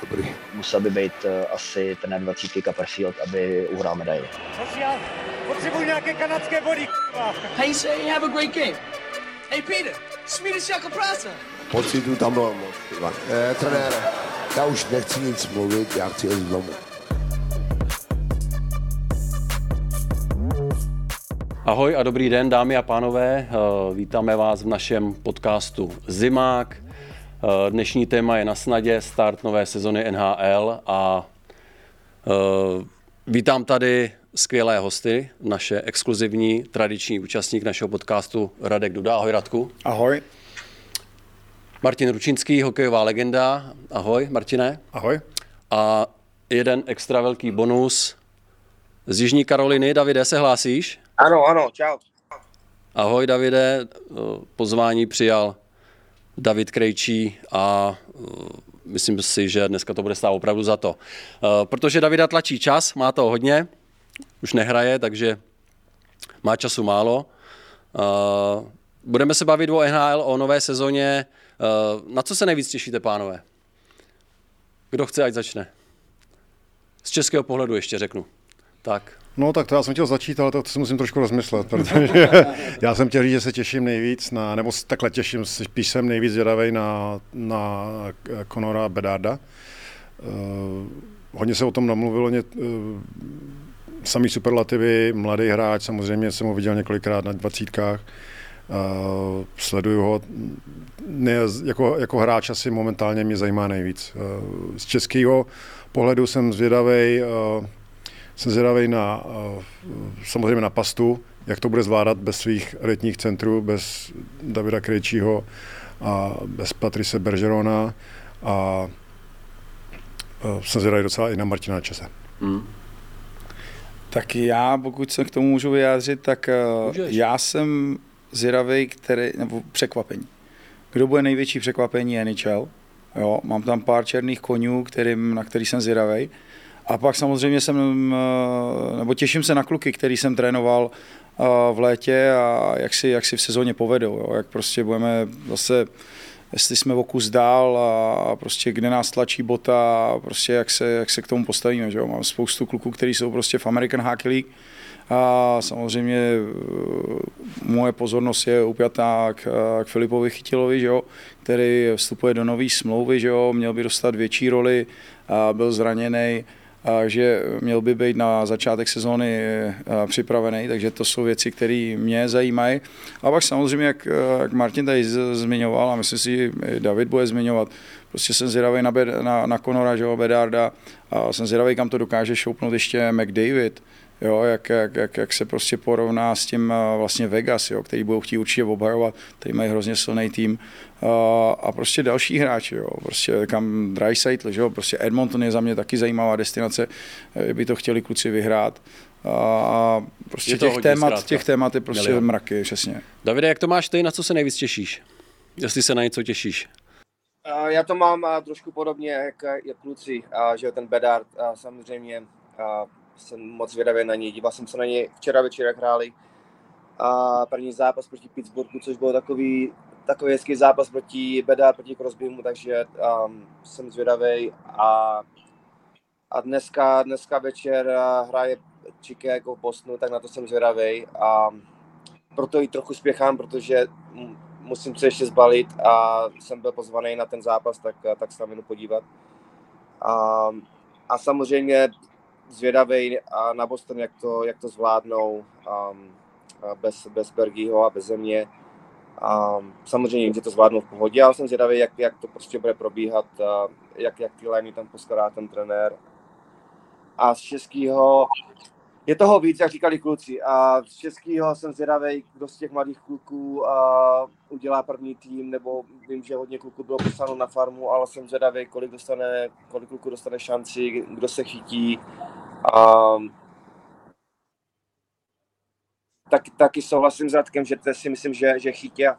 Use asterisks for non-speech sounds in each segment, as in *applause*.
Dobrý. Musel by být uh, asi ten 20 Copperfield, aby uhrál medaili. Potřebuji nějaké kanadské body, Hey, say have a great game. Hey, Peter, Swedish jako práce. Pocitu tam bylo moc. Eh, trenére, já už nechci nic mluvit, já chci jít domů. Ahoj a dobrý den, dámy a pánové. Eh, Vítáme vás v našem podcastu Zimák. Eh, Dnešní téma je na snadě, start nové sezony NHL a eh, vítám tady skvělé hosty, naše exkluzivní tradiční účastník našeho podcastu Radek Duda. Ahoj Radku. Ahoj. Martin Ručinský, hokejová legenda. Ahoj Martine. Ahoj. A jeden extra velký bonus z Jižní Karoliny. Davide, se hlásíš? Ano, ano, čau. Ahoj Davide, pozvání přijal David Krejčí a myslím si, že dneska to bude stát opravdu za to. Protože Davida tlačí čas, má to hodně, už nehraje, takže má času málo. Budeme se bavit o NHL, o nové sezóně. Na co se nejvíc těšíte, pánové? Kdo chce, ať začne? Z českého pohledu ještě řeknu. Tak. No tak to já jsem chtěl začít, ale to si musím trošku rozmyslet, protože *laughs* já jsem chtěl říct, že se těším nejvíc na, nebo takhle těším, spíš jsem nejvíc zvědavý na, na Conora Bedarda. Uh, hodně se o tom namluvilo, uh, samý superlativy, mladý hráč, samozřejmě jsem ho viděl několikrát na dvacítkách, uh, sleduju ho, ne, jako, jako hráč asi momentálně mě zajímá nejvíc. Uh, z českého pohledu jsem zvědavý, uh, jsem zvědavý na, samozřejmě na pastu, jak to bude zvládat bez svých retních centrů, bez Davida Krejčího a bez Patrice Bergerona a jsem zvědavý docela i na Martina Čese. Mm. Tak já, pokud se k tomu můžu vyjádřit, tak Můžeš. já jsem zvědavý, který, nebo překvapení. Kdo bude největší překvapení NHL? Jo, mám tam pár černých konňů, kterým, na který jsem zvědavý. A pak samozřejmě jsem, nebo těším se na kluky, který jsem trénoval v létě a jak si, jak si v sezóně povedou, jo? jak prostě budeme zase, jestli jsme o kus dál a prostě kde nás tlačí bota prostě jak se, jak se k tomu postavíme. Že jo? Mám spoustu kluků, kteří jsou prostě v American Hockey League a samozřejmě moje pozornost je upjatá k, k Filipovi Chytilovi, že jo? který vstupuje do nové smlouvy, že jo? měl by dostat větší roli, a byl zraněný že měl by být na začátek sezóny připravený, takže to jsou věci, které mě zajímají. A pak samozřejmě, jak, jak Martin tady zmiňoval, a myslím si, David bude zmiňovat, prostě jsem zvědavý na, na, na Conora, že Bedarda, a jsem zvědavý, kam to dokáže šoupnout ještě McDavid, jo, jak, jak, jak, jak, se prostě porovná s tím vlastně Vegas, jo, který budou chtít určitě obhajovat, který mají hrozně silný tým a, a prostě další hráči, jo, prostě kam Dreisaitl, že jo, prostě Edmonton je za mě taky zajímavá destinace, by to chtěli kluci vyhrát. A prostě těch témat, zkrátka. těch témat je prostě Milion. mraky, přesně. Davide, jak to máš ty, na co se nejvíc těšíš? Jestli se na něco těšíš? Já to mám trošku podobně jak, jak kluci, a že ten Bedard a samozřejmě a jsem moc zvědavý na něj. Díval jsem se na něj včera večer, jak hráli a první zápas proti Pittsburghu, což byl takový, takový hezký zápas proti Beda, proti Crosbymu, takže um, jsem zvědavý a, a dneska, dneska večer hraje Chicago v Bostonu, tak na to jsem zvědavý a proto i trochu spěchám, protože musím se ještě zbalit a jsem byl pozvaný na ten zápas, tak, tak se tam jdu podívat. A, a samozřejmě zvědavý na Boston, jak to, jak to zvládnou um, bez, bez Bergího a bez země. Um, samozřejmě, že to zvládnou v pohodě, ale jsem zvědavý, jak, jak to prostě bude probíhat, uh, jak, jak ty liney tam poskladá ten trenér. A z českého je toho víc, jak říkali kluci. A z českého jsem zvědavý, kdo z těch mladých kluků a udělá první tým, nebo vím, že hodně kluků bylo posláno na farmu, ale jsem zvědavý, kolik, dostane, kolik kluků dostane šanci, kdo se chytí. A tak, taky souhlasím s Radkem, že to si myslím, že, že chytě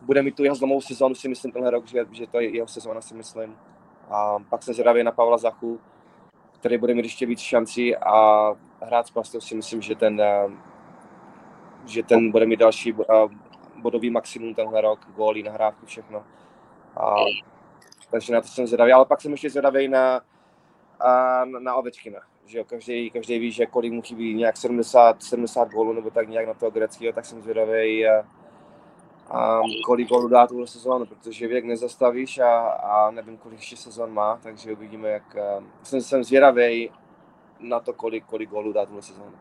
bude mít tu jeho zlomovou sezónu, si myslím tenhle rok, že, že to je jeho sezóna, si myslím. A pak jsem zvědavý na Pavla Zachu, který bude mít ještě víc šancí a hrát s Plastou si myslím, že ten, eh, že ten bude mít další eh, bodový maximum tenhle rok, góly, nahrávky, všechno. A, takže na to jsem zvědavý, ale pak jsem ještě zvědavý na, na, na Ovečkina. Že jo, každý, každý ví, že kolik mu chybí nějak 70, 70 gólů nebo tak nějak na toho greckého, tak jsem zvědavý, a, a kolik gólů dá tuhle sezónu, protože věk nezastavíš a, a nevím, kolik ještě sezon má, takže uvidíme, jak... Jsem, jsem zvědavý na to, kolik, kolik gólů dá tuhle sezónu.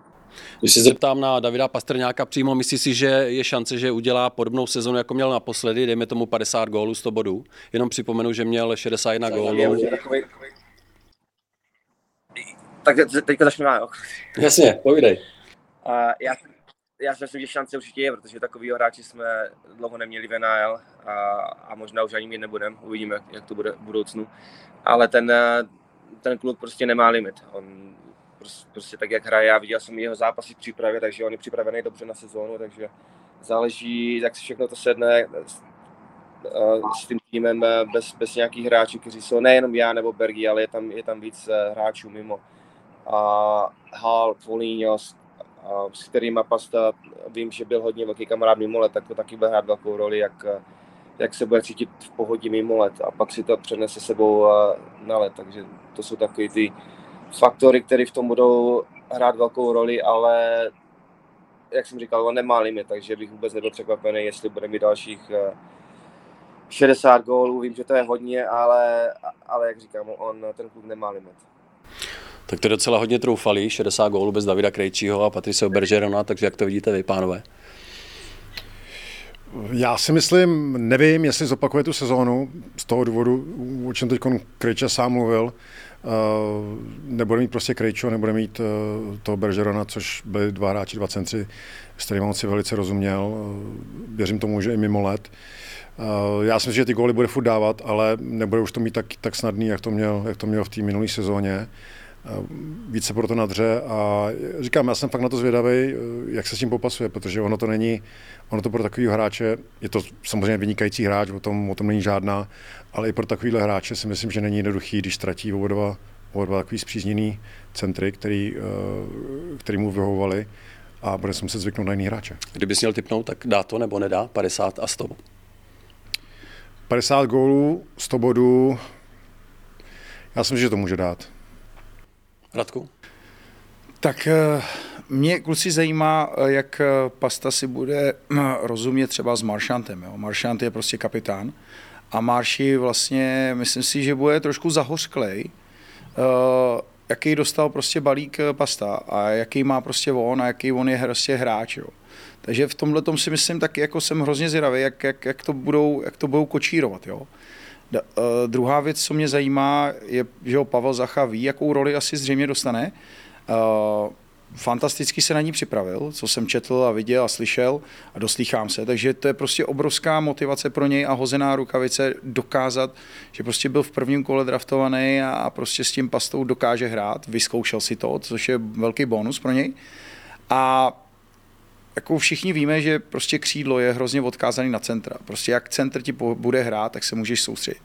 Když se zeptám na Davida Pastrňáka přímo, myslí si, že je šance, že udělá podobnou sezonu, jako měl naposledy, dejme tomu 50 gólů, 100 bodů. Jenom připomenu, že měl 61 gólů. Tak teďka začnu já, jo. Jasně, povídej. Uh, já, já si myslím, že šance určitě je, protože takový hráči jsme dlouho neměli v NHL a, a možná už ani mít nebudeme. Uvidíme, jak to bude v budoucnu. Ale ten, ten kluk prostě nemá limit. On prostě tak, jak hraje, já viděl jsem jeho zápasy v přípravě, takže on je připravený dobře na sezónu, takže záleží, jak si všechno to sedne s, s tím týmem bez, bez nějakých hráčů, kteří jsou nejenom já nebo Bergy, ale je tam, je tam víc eh, hráčů mimo. A Hal, Foligno, s kterými Pasta, vím, že byl hodně velký kamarád mimo let, tak to taky bude hrát velkou roli, jak, jak se bude cítit v pohodě mimo let a pak si to přenese sebou na let, takže to jsou takové ty faktory, které v tom budou hrát velkou roli, ale jak jsem říkal, on nemá limit, takže bych vůbec nebyl překvapený, jestli bude mít dalších 60 eh, gólů, vím, že to je hodně, ale, ale jak říkám, on ten klub nemá limit. Tak to docela hodně troufalý, 60 gólů bez Davida Krejčího a Patrice Bergerona, takže jak to vidíte vy, pánové? Já si myslím, nevím, jestli zopakuje tu sezónu, z toho důvodu, o čem teď Krejča sám mluvil, Uh, nebude mít prostě Krejčo, nebude mít uh, toho Bergerona, což byli dva hráči, dva centři, s kterými on si velice rozuměl. Uh, věřím tomu, že i mimo let. Já si myslím, že ty góly bude furt dávat, ale nebude už to mít tak, tak snadný, jak to měl, jak to měl v té minulé sezóně víc se proto nadře a říkám, já jsem fakt na to zvědavý, jak se s tím popasuje, protože ono to není, ono to pro takový hráče, je to samozřejmě vynikající hráč, o tom, o tom není žádná, ale i pro takovýhle hráče si myslím, že není jednoduchý, když ztratí oba dva, oba dva takový zpřízněný centry, který, eh, který mu vyhovovali a bude se muset zvyknout na jiný hráče. Kdybys měl typnout, tak dá to nebo nedá? 50 a 100? 50 gólů, 100 bodů, já si myslím, že to může dát. Radku? Tak eh, mě kluci zajímá, eh, jak eh, Pasta si bude rozumět třeba s Maršantem. Jo? Maršant je prostě kapitán a Marši vlastně, myslím si, že bude trošku zahořklej, jaký dostal prostě balík Pasta a jaký má prostě on a jaký on je prostě hráč. Jo? Takže v tomhle tom si myslím taky, jako jsem hrozně zvědavý, jak, jak, jak, to budou, jak to budou kočírovat. Jo? Uh, druhá věc, co mě zajímá, je, že ho Pavel Zacha ví, jakou roli asi zřejmě dostane. Uh, fantasticky se na ní připravil, co jsem četl a viděl a slyšel a doslýchám se, takže to je prostě obrovská motivace pro něj a hozená rukavice dokázat, že prostě byl v prvním kole draftovaný a, a prostě s tím pastou dokáže hrát, vyzkoušel si to, což je velký bonus pro něj. A jako všichni víme, že prostě křídlo je hrozně odkázaný na centra. Prostě jak centr ti bude hrát, tak se můžeš soustředit.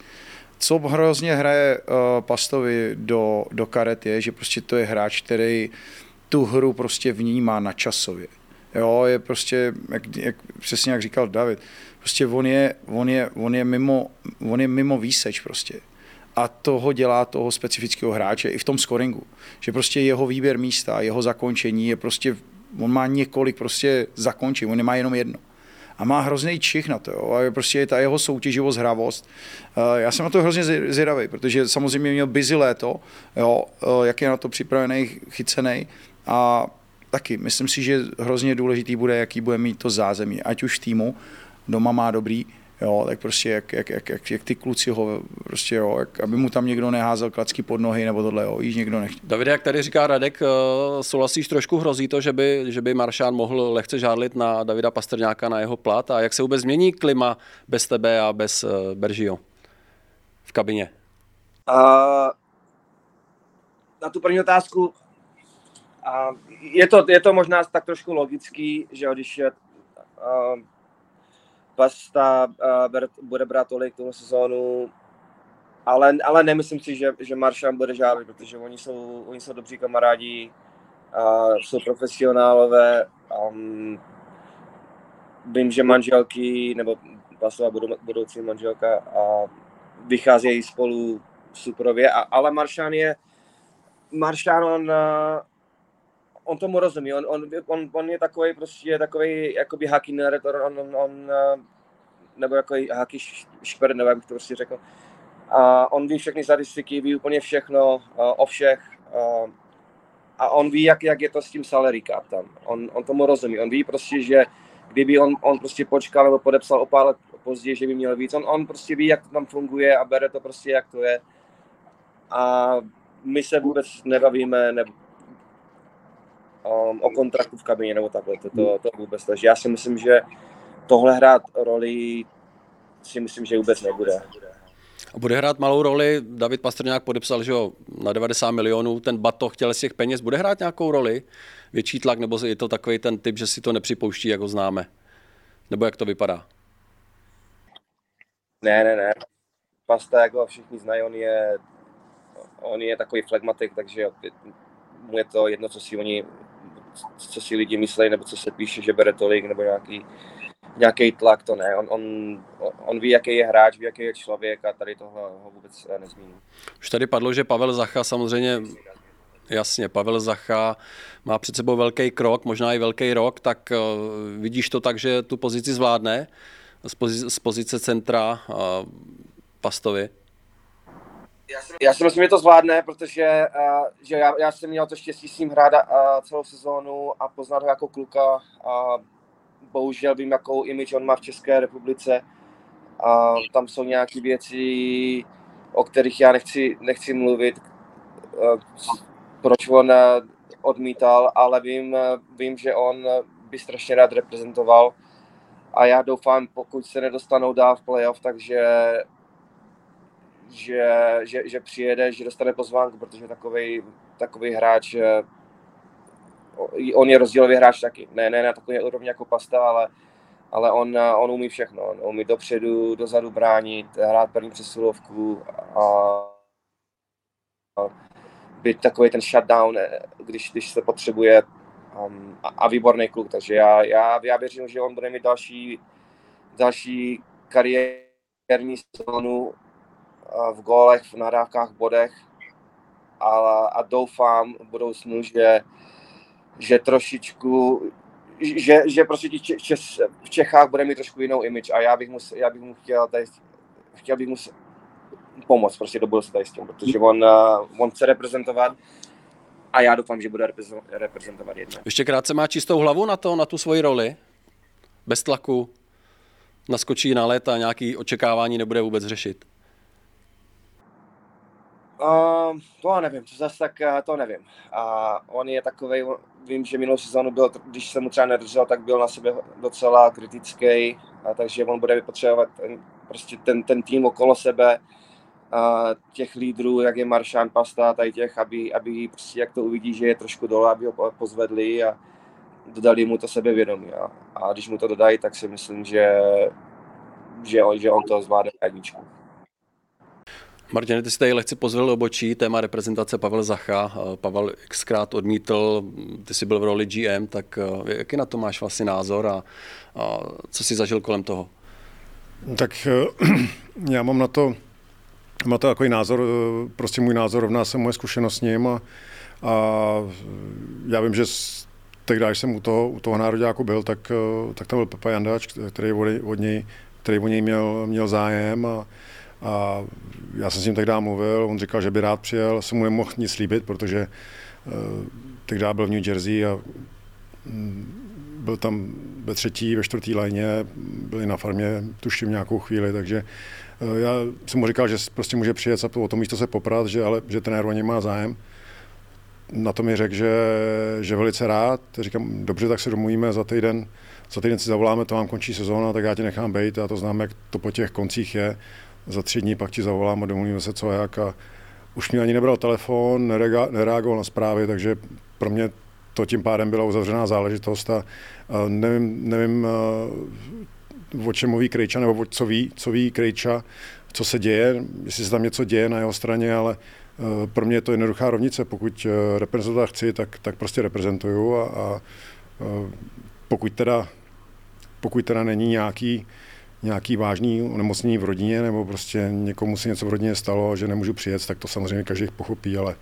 Co hrozně hraje uh, Pastovi do, do karet je, že prostě to je hráč, který tu hru prostě vnímá na časově. Jo, je prostě, jak, jak, přesně jak říkal David, prostě on je, on je, on je, mimo, on je mimo výseč prostě. A toho dělá toho specifického hráče i v tom scoringu. Že prostě jeho výběr místa, jeho zakončení je prostě on má několik prostě zakončí, on nemá jenom jedno. A má hrozný čich na to, jo. A prostě je ta jeho soutěživost, hravost. Eh, já jsem na to hrozně zvědavý, protože samozřejmě měl busy léto, jo, eh, jak je na to připravený, chycený. A taky, myslím si, že hrozně důležitý bude, jaký bude mít to zázemí, ať už týmu, doma má dobrý, jo, tak prostě jak, jak, jak, jak, jak ty kluci ho, prostě jo, jak, aby mu tam někdo neházel klacky pod nohy nebo tohle, jo, již někdo nechtěl. Davide, jak tady říká Radek, eh, souhlasíš trošku, hrozí to, že by, že by Maršán mohl lehce žádlit na Davida Pastrňáka na jeho plat a jak se vůbec změní klima bez tebe a bez uh, Beržio v kabině? Uh, na tu první otázku a je, to, je to možná tak trošku logický, že když je, uh, Pasta uh, bude brát tolik tuhle sezónu, ale, ale nemyslím si, že, že Maršan bude žádný, protože oni jsou, oni jsou dobří kamarádi, uh, jsou profesionálové. Um, vím, že manželky, nebo budou, budoucí manželka, a vycházejí spolu superově, a, ale Maršan je, Maršan on, uh, on tomu rozumí, on, on, on, on je takový prostě takový jakoby hacky nerd, on, on, on nebo jako hacky šper, nebo jak to prostě řekl. A on ví všechny statistiky, ví úplně všechno uh, o všech. Uh, a on ví, jak, jak je to s tím salary cap tam. On, on tomu rozumí. On ví prostě, že kdyby on, on prostě počkal nebo podepsal o pár let později, že by měl víc. On, on prostě ví, jak to tam funguje a bere to prostě, jak to je. A my se vůbec nebavíme, ne, um, o kontraktu v kabině nebo takhle, to, to, to vůbec. Takže já si myslím, že tohle hrát roli si myslím, že vůbec nebude. A bude hrát malou roli, David Pastrňák podepsal, že jo, na 90 milionů, ten Bato chtěl z těch peněz, bude hrát nějakou roli? Větší tlak, nebo je to takový ten typ, že si to nepřipouští, jak ho známe? Nebo jak to vypadá? Ne, ne, ne. Pasta, jak ho všichni znají, on je, on je takový flegmatik, takže mu je to jedno, co si oni co si lidi myslí, nebo co se píše, že bere tolik, nebo nějaký, nějaký tlak, to ne. On, on, on ví, jaký je hráč, ví, jaký je člověk a tady toho ho vůbec nezmíní. Už tady padlo, že Pavel Zacha samozřejmě Jasně, Pavel Zacha má před sebou velký krok, možná i velký rok, tak uh, vidíš to tak, že tu pozici zvládne z pozice, z pozice centra uh, Pastovi? Já si, myslím, že to zvládne, protože uh, že já, já jsem měl to štěstí s ním hrát uh, celou sezónu a poznat ho jako kluka. Uh, bohužel vím, jakou image on má v České republice. A uh, tam jsou nějaké věci, o kterých já nechci, nechci mluvit, uh, proč on uh, odmítal, ale vím, vím, že on by strašně rád reprezentoval. A já doufám, pokud se nedostanou dál v playoff, takže že, že, že přijede, že dostane pozvánku, protože takový takový hráč, eh, on je rozdílový hráč taky. Ne, ne na takový úrovni jako Pasta, ale, ale on, eh, on umí všechno. On umí dopředu, dozadu bránit, hrát první přesilovku a, a být takový ten shutdown, eh, když, když se potřebuje um, a, a výborný kluk. Takže já, já, já věřím, že on bude mít další, další kariérní sezónu v gólech, v nadávkách, bodech a, a doufám v budoucnu, že, že trošičku, že, že prostě Čes, v Čechách bude mít trošku jinou image a já bych mu, já bych mu chtěl, tady, chtěl bych mu pomoct prostě do budoucna s tím, protože on, on chce reprezentovat a já doufám, že bude reprezentovat jedno. Ještě krátce má čistou hlavu na to, na tu svoji roli? Bez tlaku? Naskočí na let a nějaký očekávání nebude vůbec řešit? Uh, to nevím, to zase tak to nevím. A on je takový, vím, že minulou sezónu byl, když se mu třeba nedržel, tak byl na sebe docela kritický, a takže on bude potřebovat ten, prostě ten, ten tým okolo sebe, uh, těch lídrů, jak je Maršán, Pasta, tady těch, aby, aby prostě, jak to uvidí, že je trošku dole, aby ho pozvedli a dodali mu to sebevědomí. A, a když mu to dodají, tak si myslím, že, že, on, že on to zvládne jedničku. Martin, ty jsi tady lehce pozvil obočí, téma reprezentace Pavel Zacha. Eh, Pavel xkrát odmítl, ty jsi byl v roli GM, tak eh, jaký na to máš vlastně názor a, a co jsi zažil kolem toho? Tak eh, *clears throat* já mám na to, mám to takový názor, prostě můj názor rovná se moje zkušenost s ním a, a já vím, že tak když jsem u toho, u toho nároďáku byl, tak, tak tam byl Pepa Jandáč, který od, od něj, který o něj měl, měl zájem a, a já jsem s ním tehdy mluvil, on říkal, že by rád přijel, jsem mu nemohl nic slíbit, protože uh, tehdy byl v New Jersey a mm, byl tam ve třetí, ve čtvrtý lajně, byli na farmě, tuším nějakou chvíli, takže eh, já jsem mu říkal, že prostě může přijet a o to místo se poprat, že, ale, že trenér o něj má zájem. Na to mi řekl, že, že velice rád. Říkám, dobře, tak se domluvíme za týden, za týden si zavoláme, to vám končí sezóna, tak já tě nechám být, já to znám, jak to po těch koncích je. Za tři dní pak ti zavolám a domluvíme se co jak a už mi ani nebral telefon, nereagoval na zprávy, takže pro mě to tím pádem byla uzavřená záležitost a, a nevím, nevím o čem mluví Krejča, nebo co ví, co ví Krejča, co se děje, jestli se tam něco děje na jeho straně, ale pro mě je to jednoduchá rovnice. Pokud reprezentovat chci, tak, tak prostě reprezentuju a, a pokud teda, pokud teda není nějaký, nějaký vážný onemocnění v rodině nebo prostě někomu se něco v rodině stalo, že nemůžu přijet, tak to samozřejmě každý pochopí, ale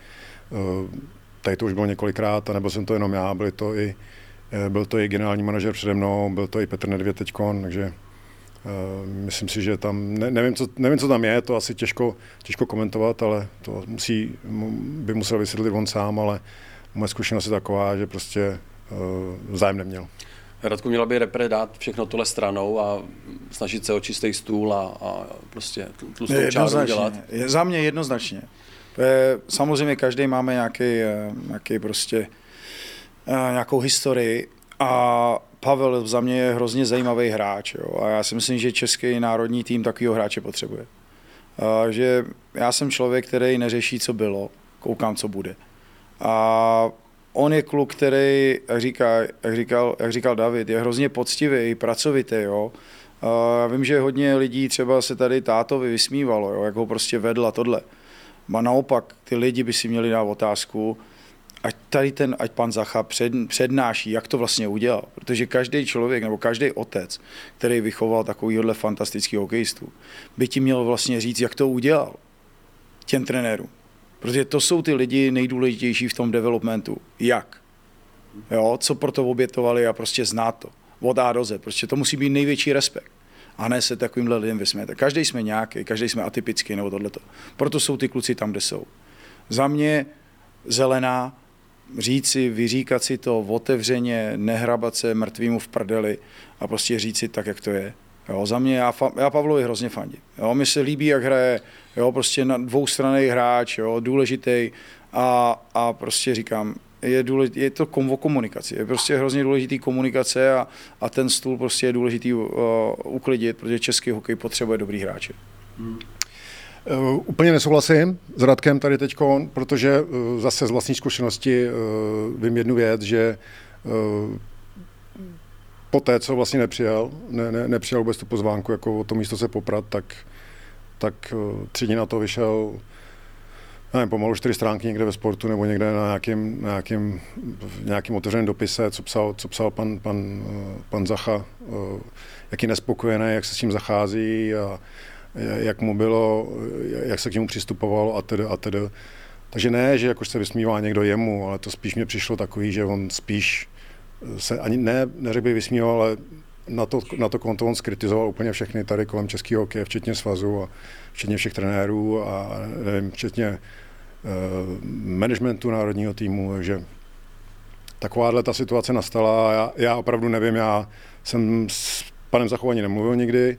tady to už bylo několikrát nebo jsem to jenom já, byli to i, eh, byl to i generální manažer přede mnou, byl to i Petr Nedvěd teďkon, takže uh, myslím si, že tam, ne, nevím, co, nevím, co tam je, to asi těžko, těžko komentovat, ale to musí, by musel vysvětlit on sám, ale moje zkušenost je taková, že prostě zájem neměl. Radku, měla by repre dát všechno tohle stranou a snažit se o čistý stůl a, a prostě tlustou čáru dělat? Je za mě jednoznačně. Eh, samozřejmě každý máme nějaký, eh, nějaký prostě eh, nějakou historii a Pavel za mě je hrozně zajímavý hráč jo? a já si myslím, že český národní tým takového hráče potřebuje. A že já jsem člověk, který neřeší, co bylo, koukám, co bude. A on je kluk, který, jak, říká, jak, říkal, jak říkal David, je hrozně poctivý, pracovitý. Jo? Já vím, že hodně lidí třeba se tady tátovi vysmívalo, jo? jak ho prostě vedla tohle. A naopak ty lidi by si měli dát otázku, ať tady ten, ať pan Zacha před, přednáší, jak to vlastně udělal. Protože každý člověk nebo každý otec, který vychoval takovýhle fantastický hokejistů, by ti měl vlastně říct, jak to udělal těm trenérům. Protože to jsou ty lidi nejdůležitější v tom developmentu. Jak? Jo, co pro to obětovali a prostě znát to. Od A do Z. Prostě to musí být největší respekt a ne se takovýmhle lidem vysmět. Každý jsme nějaký, každý jsme atypický nebo tohleto. Proto jsou ty kluci tam, kde jsou. Za mě zelená, říci, vyříkat si to otevřeně, nehrabat se mrtvýmu v prdeli a prostě říct si tak, jak to je. Jo, za mě, já, já Pavlovi hrozně fandím. Jo, mi se líbí, jak hraje, jo, prostě na dvoustranný hráč, jo, důležitý a, a prostě říkám, je, důležitý, je to o komunikaci. Je prostě hrozně důležitý komunikace a, a ten stůl prostě je důležitý uh, uklidit, protože český hokej potřebuje dobrý hráče. Hmm. Uh, úplně nesouhlasím s Radkem tady teď, protože uh, zase z vlastní zkušenosti uh, vím jednu věc, že uh, po té, co vlastně nepřijal, ne, ne, nepřijal vůbec tu pozvánku, jako o to místo se poprat, tak, tak uh, tři dny na to vyšel nevím, pomalu čtyři stránky někde ve sportu nebo někde na nějakým, na nějakým, nějakým otevřeném dopise, co psal, co psal pan, pan, pan Zacha, jak je nespokojený, jak se s tím zachází a jak mu bylo, jak se k němu přistupovalo a tedy a tedy. Takže ne, že jakož se vysmívá někdo jemu, ale to spíš mě přišlo takový, že on spíš se ani ne, neřekl by vysmíval, ale na to, na to konto on skritizoval úplně všechny tady kolem českého hokeje, včetně svazu a včetně všech trenérů a nevím, včetně Eh, managementu národního týmu, takže takováhle ta situace nastala já, já opravdu nevím, já jsem s panem Zachovaní nemluvil nikdy,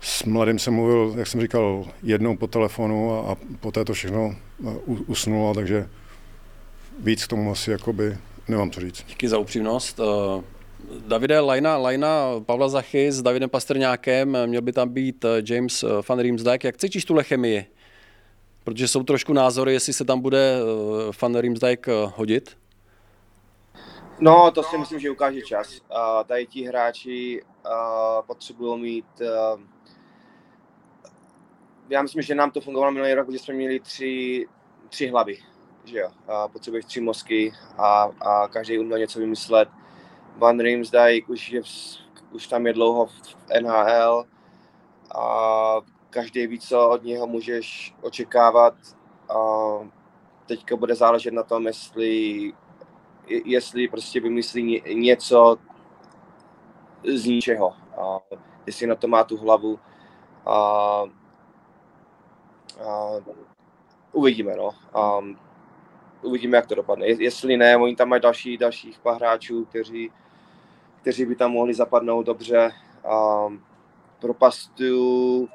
s mladým jsem mluvil, jak jsem říkal, jednou po telefonu a, a poté to všechno eh, usnulo, takže víc k tomu asi jakoby nemám co říct. Díky za upřímnost. Eh, Davide, lajna, lajna Pavla Zachy s Davidem Pastrňákem, měl by tam být James van Riemsdijk. Jak cítíš tuhle chemii? Protože jsou trošku názory, jestli se tam bude Fan Rimsdijk hodit? No, to si myslím, že ukáže čas. Tady ti hráči potřebují mít... Já myslím, že nám to fungovalo minulý rok, že jsme měli tři, tři hlavy. Že jo? Uh, potřebuješ tři mozky a, a každý uměl něco vymyslet. Van Riemsdijk už, je, už tam je dlouho v NHL. A každý ví, co od něho můžeš očekávat. A teďka bude záležet na tom, jestli, jestli prostě vymyslí něco z ničeho. A jestli na to má tu hlavu. A, a uvidíme, no. A, uvidíme, jak to dopadne. Jestli ne, oni tam mají další, dalších pár hráčů, kteří kteří by tam mohli zapadnout dobře. Um, pro Pastu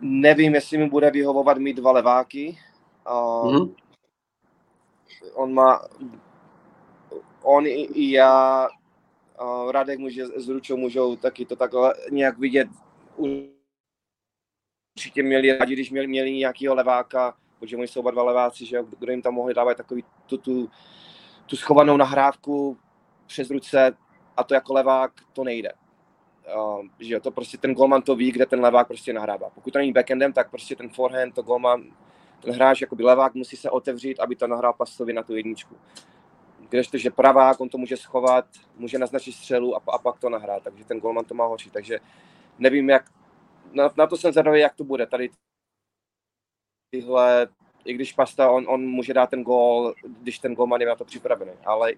nevím, jestli mi bude vyhovovat mít dva leváky. Um, mm-hmm. On má, on i, i já, uh, Radek může, s Ručou můžou taky to takhle nějak vidět. Určitě měli rádi, když měli, měli nějakého leváka, protože oni jsou oba dva leváci, že kdo jim tam mohli dávat takový tu, tu, tu schovanou nahrávku přes ruce a to jako levák to nejde. Uh, že jo, to prostě ten golman to ví, kde ten levák prostě nahrává. Pokud to není backendem, tak prostě ten forehand, to golman, ten hráč jako levák musí se otevřít, aby to nahrál pasovi na tu jedničku. Kdežto, že pravák, on to může schovat, může naznačit střelu a, a pak to nahrát, takže ten golman to má hoří. Takže nevím, jak, na, na to jsem zvědavý, jak to bude. Tady tyhle, i když Pasta, on, on může dát ten gól, když ten golman je na to připravený, ale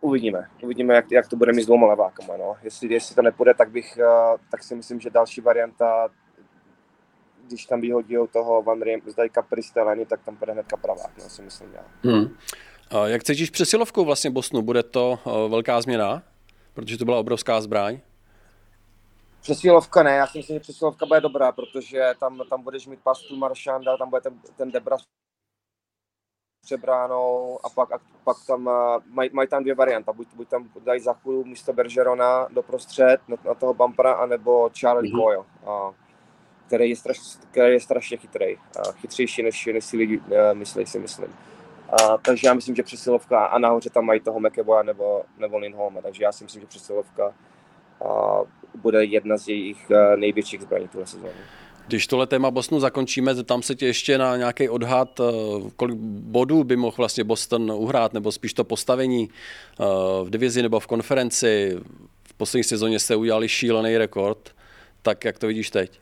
uvidíme. Uvidíme, jak, jak to bude mít s dvouma levákama. No. Jestli, jestli to nepůjde, tak, bych, uh, tak si myslím, že další varianta, když tam vyhodí toho Van Riem, Zdajka Pristelani, tak tam půjde hnedka pravák, no, si myslím já. Hmm. A jak cítíš přesilovkou vlastně Bosnu? Bude to uh, velká změna? Protože to byla obrovská zbraň. Přesilovka ne, já si myslím, že přesilovka bude dobrá, protože tam, tam budeš mít pastu Maršanda, tam bude ten, ten Debra přebránou a pak, a pak tam mají maj tam dvě varianta. Buď, buď tam dají za chvíli místo Bergerona do prostřed na, na toho bumpera, anebo Charlie mm-hmm. Coyle, a, který, je straš, který je strašně chytrý. A chytřejší, než, než si lidi uh, myslí, si myslím. A, takže já myslím, že přesilovka a nahoře tam mají toho McEvoya nebo, nebo Lindholma, takže já si myslím, že přesilovka a, bude jedna z jejich uh, největších zbraní tuhle sezónu. Když tohle téma Bostonu zakončíme, zeptám se tě ještě na nějaký odhad, eh, kolik bodů by mohl vlastně Boston uhrát, nebo spíš to postavení eh, v divizi nebo v konferenci. V poslední sezóně jste udělali šílený rekord, tak jak to vidíš teď?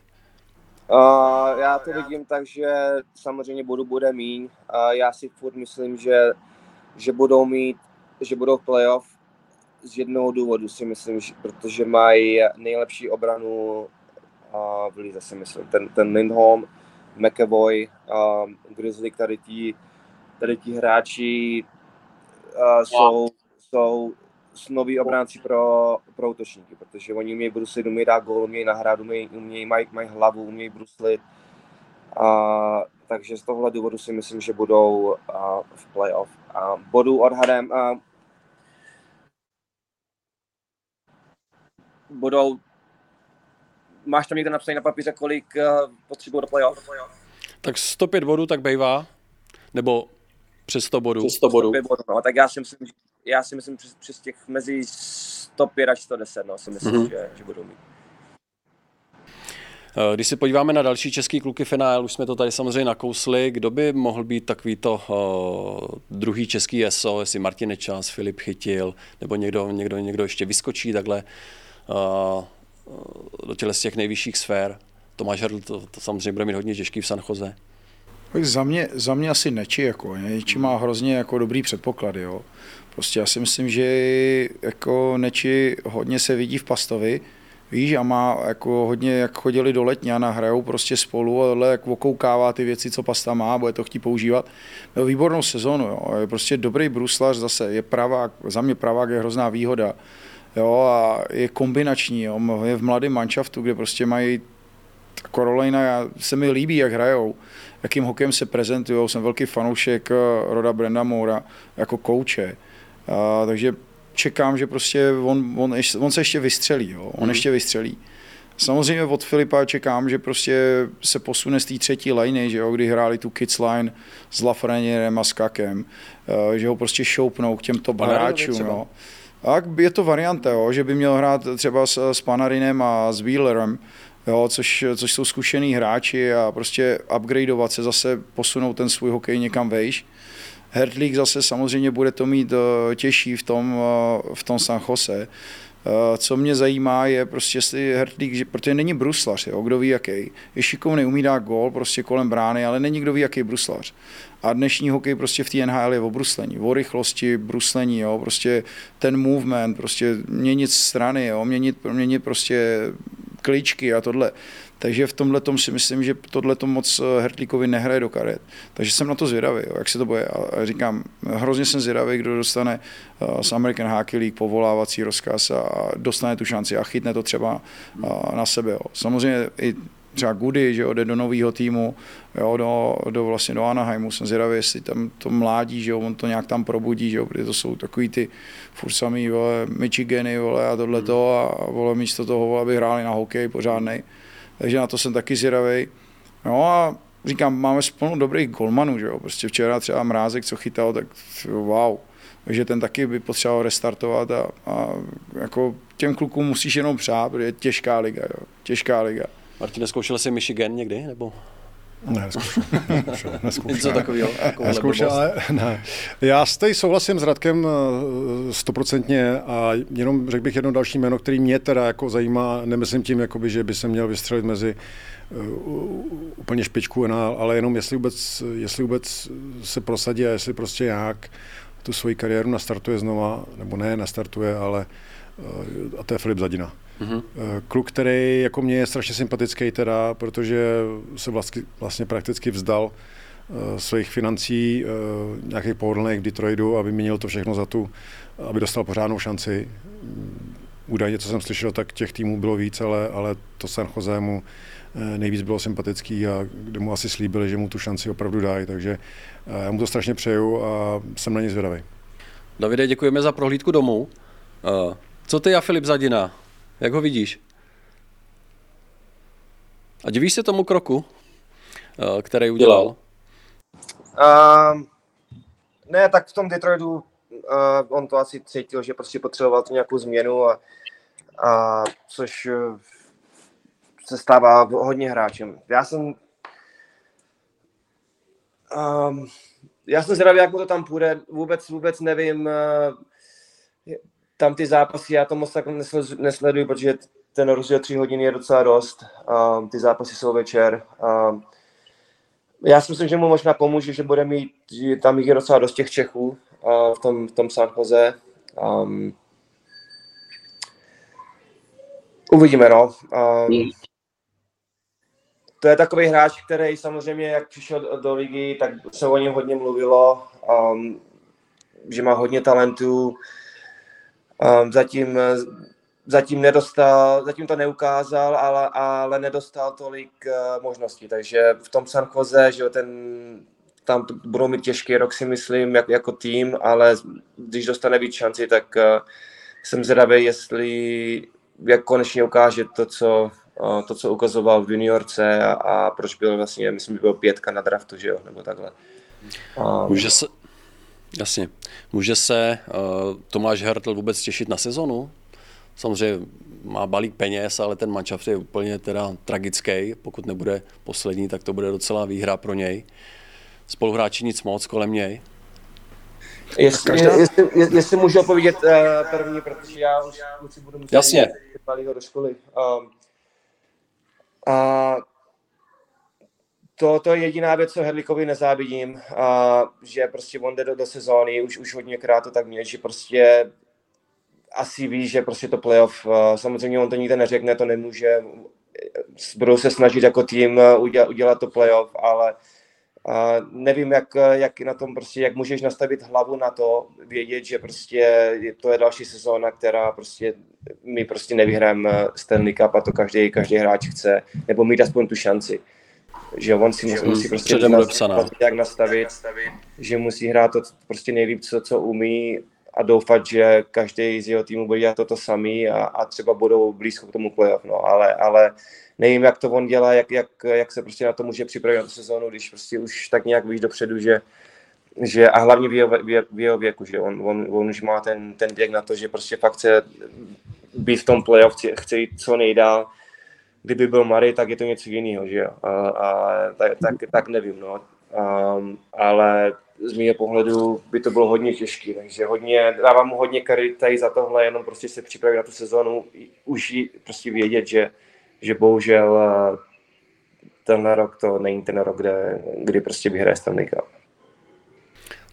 Uh, já to vidím tak, že samozřejmě bodu bude míň. Uh, já si furt myslím, že, že budou mít, že budou v playoff z jednoho důvodu si myslím, že, protože mají nejlepší obranu a v lize si myslím. Ten, ten Lindholm, McAvoy, um, Grizzly, tady ti, tady ti hráči uh, jsou, jsou noví obránci pro, pro útočníky, protože oni umějí bruslit, umějí dát gól, umějí nahrát, umějí, umějí mají, mají hlavu, umějí bruslit. A, takže z tohohle důvodu si myslím, že budou uh, v playoff. A bodu odhadem uh, budou máš tam někde napsaný na papíře, kolik uh, potřebují do playoff? Tak 105 bodů tak bývá, nebo přes 100 bodů. Přes 100 bodů. 105 bodů no, tak já si myslím, já si myslím přes, přes těch mezi 105 až 110, no, si myslím, mm-hmm. že, že budou mít. Eh, když se podíváme na další český kluky finál, už jsme to tady samozřejmě nakousli, kdo by mohl být takovýto uh, druhý český SO, jestli Martin Nečas, Filip Chytil, nebo někdo, někdo, někdo ještě vyskočí takhle uh, do těle z těch nejvyšších sfér. Tomáš Hrdl to, to samozřejmě bude mít hodně těžký v San Jose. Tak za mě, za mě asi Neči, jako, Neči má hrozně jako dobrý předpoklady, jo. Prostě já si myslím, že jako Neči hodně se vidí v Pastovi, víš, a má jako hodně, jak chodili do Letňana, hrajou prostě spolu a tohle jak okoukává ty věci, co Pasta má, bude to chtít používat. Měl výbornou sezonu, jo. je prostě dobrý bruslař, zase je pravák, za mě pravák je hrozná výhoda jo, a je kombinační, jo, je v mladém manšaftu, kde prostě mají Korolejna, já, se mi líbí, jak hrajou, jakým hokejem se prezentují, jsem velký fanoušek eh, Roda Brenda Moura jako kouče, a, takže čekám, že prostě on, on, on se ještě vystřelí, jo, on mm. ještě vystřelí. Samozřejmě od Filipa čekám, že prostě se posune z té třetí liney, že jo, kdy hráli tu kids line s Lafrenierem a Skakem, eh, že ho prostě šoupnou k těmto hráčům. Jo. Tak je to varianta, jo, že by měl hrát třeba s, s Panarinem a s Wheelerem, jo, což, což jsou zkušený hráči a prostě upgradeovat se, zase posunout ten svůj hokej někam vejš. Hertlík zase samozřejmě bude to mít uh, těžší v tom, uh, v tom San Jose. Uh, co mě zajímá je prostě, jestli Hertlík, že, protože není bruslař, jo, kdo ví jaký. Je šikovný, umí dát gól prostě kolem brány, ale není kdo ví jaký bruslař. A dnešní hokej prostě v té NHL je o bruslení, o rychlosti, bruslení, jo, prostě ten movement, prostě měnit strany, jo, měnit, měnit prostě kličky a tohle. Takže v tomhle si myslím, že tohle moc eh, Hertlíkovi nehraje do karet. Takže jsem na to zvědavý, jo, jak se to bude. A říkám, hrozně jsem zvědavý, kdo dostane uh, z American Hockey League povolávací rozkaz a dostane tu šanci a chytne to třeba uh, na sebe. Jo. Samozřejmě i třeba Goody, že jde do nového týmu, jo, do, do, vlastně do Anaheimu, jsem zvědavý, jestli tam to mládí, že jo, on to nějak tam probudí, že jo, protože to jsou takový ty furt samý, vole, Michigany, vole, a tohle to a vole, místo toho, vole, aby hráli na hokej pořádnej. Takže na to jsem taky zvědavý. No a říkám, máme spolu dobrých golmanů, že jo, prostě včera třeba Mrázek, co chytal, tak wow. Takže ten taky by potřeboval restartovat a, a jako těm klukům musíš jenom přát, protože je těžká liga, jo, těžká liga. Martin, zkoušel jsi Michigan někdy, nebo? Ne, neskoušel. neskoušel, *laughs* neskoušel. Co takového? Neskoušel, ale ne. Já s tady souhlasím s Radkem eh, stoprocentně a jenom řekl bych jedno další jméno, který mě teda jako zajímá, nemyslím tím, jakoby, že by se měl vystřelit mezi uh, úplně špičku, ale jenom jestli vůbec, jestli vůbec se prosadí a jestli prostě nějak tu svoji kariéru nastartuje znova, nebo ne, nastartuje, ale uh, a to je Filip Zadina. Mm-hmm. Kluk, který jako mě je strašně sympatický teda, protože se vlastně, vlastně prakticky vzdal uh, svých financí, uh, nějakých pohodlných v Detroitu a vyměnil to všechno za tu, aby dostal pořádnou šanci. Údajně, co jsem slyšel, tak těch týmů bylo víc, ale, ale to San Jose mu nejvíc bylo sympatický a kde mu asi slíbili, že mu tu šanci opravdu dají, takže já mu to strašně přeju a jsem na ně zvědavý. Davide, děkujeme za prohlídku domů. Co ty a Filip Zadina? Jak ho vidíš? A divíš se tomu kroku, eh, který udělal? Uh, ne, tak v tom Detroitu uh, on to asi cítil, že prostě potřeboval tu nějakou změnu a, a což uh, se stává hodně hráčem. Já jsem um, já jsem zvědavý, jak mu to tam půjde. Vůbec, vůbec nevím, uh, tam ty zápasy, já to moc tak nesleduju, protože ten rozdíl tři hodiny je docela dost. Um, ty zápasy jsou večer. Um, já si myslím, že mu možná pomůže, že bude mít, že tam jich je docela dost těch Čechů uh, v, tom, v tom San Jose. Um, uvidíme, no. Um, to je takový hráč, který samozřejmě, jak přišel do, do ligy, tak se o něm hodně mluvilo, um, že má hodně talentů, zatím, zatím nedostal, zatím to neukázal, ale, ale nedostal tolik uh, možností, takže v tom San Jose, že ten, tam budou mít těžký rok, si myslím, jak, jako tým, ale když dostane víc šanci, tak uh, jsem zvědavý, jestli jak konečně ukáže to, co, to, co ukazoval v juniorce a, a proč byl vlastně, myslím, že byl pětka na draftu, že jo, nebo takhle. Um, Může se, Jasně. Může se uh, Tomáš Hertl vůbec těšit na sezonu? Samozřejmě má balík peněz, ale ten manšaft je úplně teda tragický. Pokud nebude poslední, tak to bude docela výhra pro něj. Spoluhráči nic moc kolem něj. Jestli, Každá... jestli, jestli můžu odpovědět uh, první, protože já už budu muset Jasně. do školy. Um, a to, to je jediná věc, co Herlikovi nezávidím, a že prostě on jde do, do sezóny, už, už hodněkrát to tak měl, že prostě asi ví, že prostě to playoff, samozřejmě on to nikde neřekne, to nemůže, budou se snažit jako tým udělat, udělat to playoff, ale a nevím, jak, jak na tom prostě, jak můžeš nastavit hlavu na to, vědět, že prostě to je další sezóna, která prostě my prostě nevyhrajeme Stanley Cup a to každý, každý hráč chce, nebo mít aspoň tu šanci že on si musí, musí prostě nastavit, jak nastavit, že musí hrát to prostě nejlíp, co, co umí a doufat, že každý z jeho týmu bude dělat toto samý a, a třeba budou blízko k tomu playoff, no, ale, ale nevím, jak to on dělá, jak, jak, jak se prostě na to může připravit na tu sezónu, když prostě už tak nějak víš dopředu, že, že a hlavně v jeho, v jeho věku, že on, on, on už má ten, ten věk na to, že prostě fakt chce být v tom playoff, chce, chce jít co nejdál, kdyby byl Mary, tak je to něco jiného, že jo. A, a tak, tak, tak, nevím, no. Um, ale z mého pohledu by to bylo hodně těžké, takže hodně, dávám mu hodně kary tady za tohle, jenom prostě se připravit na tu sezónu, už prostě vědět, že, že bohužel tenhle rok to není ten rok, kde, kdy prostě vyhraje Stanley Cup.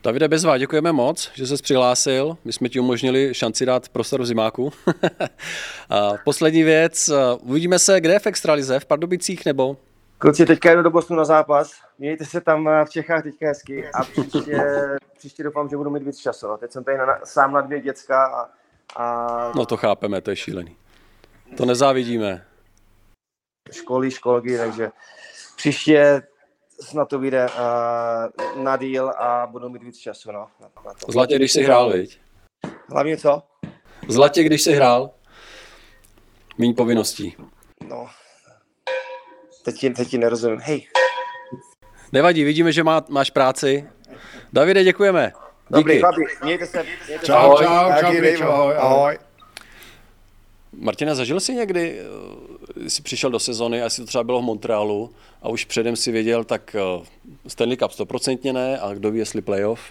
Davide Bezva, děkujeme moc, že jsi přihlásil. My jsme ti umožnili šanci dát prostor v zimáku. *laughs* a poslední věc, uvidíme se kde v Extralize, v Pardubicích nebo? Kluci, teďka jdu do Bosnu na zápas. Mějte se tam v Čechách teďka hezky a příště, *laughs* příště doufám, že budu mít víc času. Teď jsem tady na, sám na dvě děcka a, a... No to chápeme, to je šílený. To nezávidíme. Školy, školky, takže příště snad to vyjde uh, na díl a budu mít víc času. No, na, na to. Zlatě, když jsi hrál, viď? Hlavně co? Zlatě, když jsi hrál. Míň povinností. No, teď ti, teď ti nerozumím. Hej. Nevadí, vidíme, že má, máš práci. Davide, děkujeme. Dobrý, chlapi, mějte se. Mějte čau, se. čau, čau, čau, ahoj, ahoj. Martina, zažil jsi někdy, jsi přišel do sezony, asi to třeba bylo v Montrealu a už předem si věděl, tak eh, Stanley Cup stoprocentně ne, a kdo ví, jestli playoff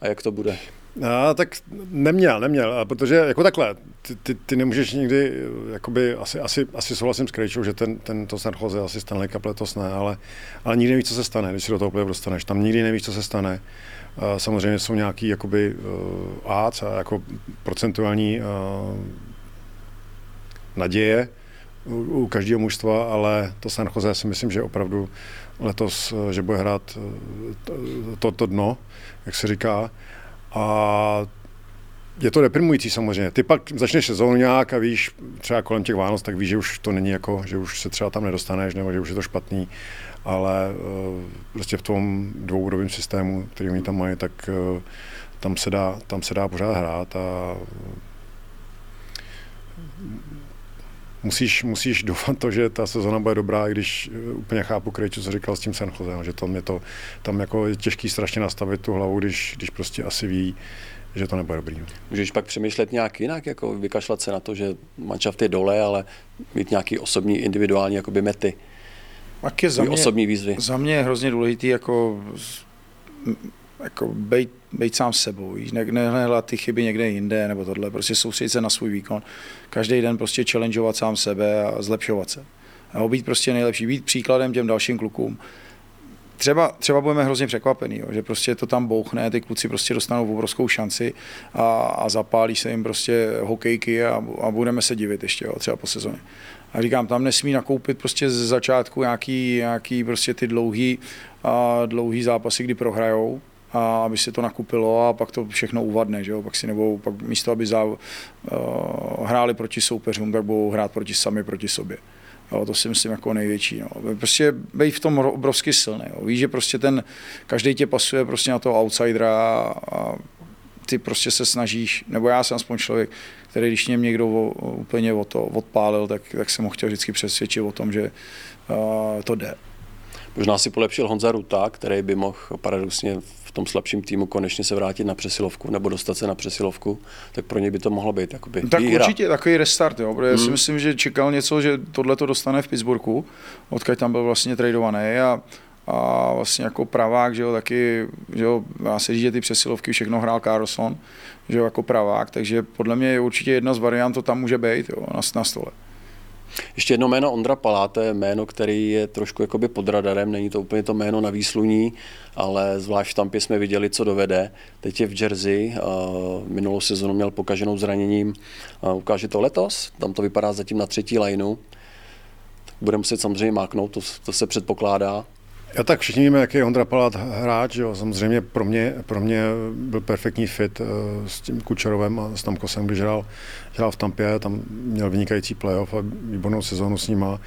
a jak to bude? No, tak neměl, neměl, protože jako takhle, ty, ty, ty nemůžeš nikdy, eh, jakoby, asi, asi, asi souhlasím s Krejčou, že ten, ten to San Jose asi Stanley Cup letos ne, ale, ale nikdy nevíš, co se stane, když si do toho playoff dostaneš, tam nikdy nevíš, co se stane. Samozřejmě jsou nějaký jakoby uh, AC, jako procentuální uh, naděje u, každého mužstva, ale to San Jose si myslím, že opravdu letos, že bude hrát eh, to, dno, jak se říká. A je to deprimující samozřejmě. Ty pak začneš sezónu nějak a víš, třeba kolem těch Vánoc, tak víš, že už to není jako, že už se třeba tam nedostaneš, nebo že už je to špatný, ale uh, prostě v tom dvouúrovém systému, který oni tam mají, tak tam se dá, tam se dá pořád hrát a musíš, musíš doufat to, že ta sezona bude dobrá, i když eh, úplně chápu Krejču, co říkal s tím San Jose, že tam je to tam jako je těžký strašně nastavit tu hlavu, když, když prostě asi ví, že to nebude dobrý. No. Můžeš pak přemýšlet nějak jinak, jako vykašlat se na to, že manšaft je dole, ale mít nějaký osobní, individuální jakoby mety. Pak je za mě, osobní výzvy. Za mě je hrozně důležitý jako jako bejt, bejt sám sebou, víš, ne, nehledat ty chyby někde jinde nebo tohle, prostě soustředit se na svůj výkon, každý den prostě challengeovat sám sebe a zlepšovat se. A být prostě nejlepší, být příkladem těm dalším klukům. Třeba, třeba budeme hrozně překvapení, jo, že prostě to tam bouchne, ty kluci prostě dostanou obrovskou šanci a, a zapálí se jim prostě hokejky a, a budeme se divit ještě jo, třeba po sezóně. A říkám, tam nesmí nakoupit prostě ze začátku nějaký, nějaký prostě ty dlouhý, a dlouhý zápasy, kdy prohrajou, a aby se to nakupilo a pak to všechno uvadne, že jo? pak si nebo pak místo, aby za, uh, hráli proti soupeřům, tak budou hrát proti sami proti sobě. Jo, to si myslím jako největší. No. Prostě bej v tom obrovsky silný. Jo. Víš, že prostě ten, každý tě pasuje prostě na toho outsidera a ty prostě se snažíš, nebo já jsem aspoň člověk, který když mě někdo o, úplně o to odpálil, tak, tak jsem ho chtěl vždycky přesvědčit o tom, že uh, to jde. Možná si polepšil Honza Ruta, který by mohl paradoxně tom slabším týmu konečně se vrátit na přesilovku nebo dostat se na přesilovku, tak pro ně by to mohlo být jakoby Tak výhra. určitě takový restart, jo, protože hmm. já si myslím, že čekal něco, že tohle to dostane v Pittsburghu, odkud tam byl vlastně tradovaný a a vlastně jako pravák, že jo, taky, že jo, já se říct, že ty přesilovky všechno hrál Carlson, že jo, jako pravák, takže podle mě je určitě jedna z variant, to tam může být, jo, na, na stole. Ještě jedno jméno Ondra Palá, to je jméno, který je trošku jakoby pod radarem, není to úplně to jméno na výsluní, ale zvlášť v Tampě jsme viděli, co dovede. Teď je v Jersey, minulou sezonu měl pokaženou zraněním, ukáže to letos, tam to vypadá zatím na třetí lineu. Bude muset samozřejmě máknout, to, to se předpokládá. Já tak všichni víme, jaký je Ondra Palát hráč. Jo. Samozřejmě pro mě, pro mě byl perfektní fit uh, s tím Kučerovem a s Tamkosem, když hrál, hrál v Tampě, tam měl vynikající playoff a výbornou sezónu s nima.